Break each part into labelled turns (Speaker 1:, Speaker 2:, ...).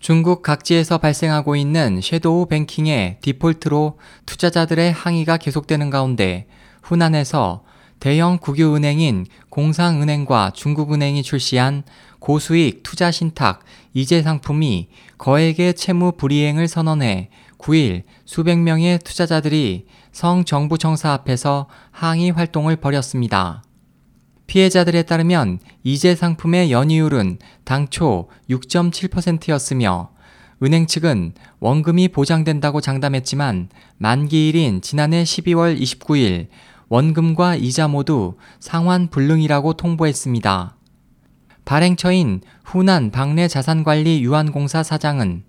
Speaker 1: 중국 각지에서 발생하고 있는 섀도우 뱅킹의 디폴트로 투자자들의 항의가 계속되는 가운데 후난에서 대형 국유은행인 공상은행과 중국은행이 출시한 고수익 투자 신탁 이재 상품이 거액의 채무 불이행을 선언해 9일 수백 명의 투자자들이 성 정부청사 앞에서 항의 활동을 벌였습니다. 피해자들에 따르면 이재 상품의 연이율은 당초 6.7%였으며 은행 측은 원금이 보장된다고 장담했지만 만기일인 지난해 12월 29일 원금과 이자 모두 상환 불능이라고 통보했습니다. 발행처인 후난 박내 자산관리 유한공사 사장은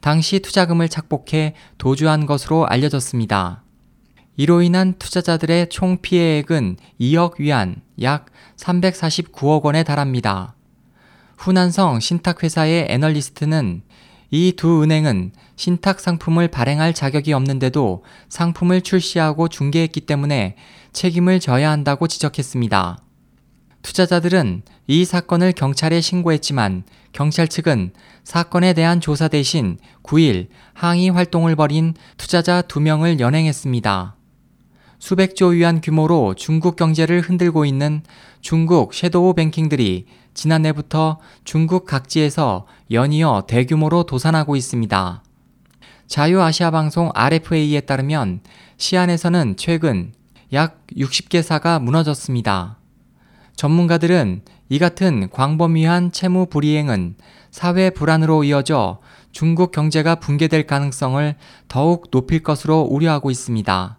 Speaker 1: 당시 투자금을 착복해 도주한 것으로 알려졌습니다. 이로 인한 투자자들의 총 피해액은 2억 위안, 약 349억 원에 달합니다. 후난성 신탁회사의 애널리스트는 이 두 은행은 신탁 상품을 발행할 자격이 없는데도 상품을 출시하고 중개했기 때문에 책임을 져야 한다고 지적했습니다. 투자자들은 이 사건을 경찰에 신고했지만 경찰 측은 사건에 대한 조사 대신 9일 항의 활동을 벌인 투자자 2명을 연행했습니다. 수백조 위안 규모로 중국 경제를 흔들고 있는 중국 섀도우 뱅킹들이 지난해부터 중국 각지에서 연이어 대규모로 도산하고 있습니다. 자유아시아 방송 RFA에 따르면 시안에서는 최근 약 60개사가 무너졌습니다. 전문가들은 이 같은 광범위한 채무 불이행은 사회 불안으로 이어져 중국 경제가 붕괴될 가능성을 더욱 높일 것으로 우려하고 있습니다.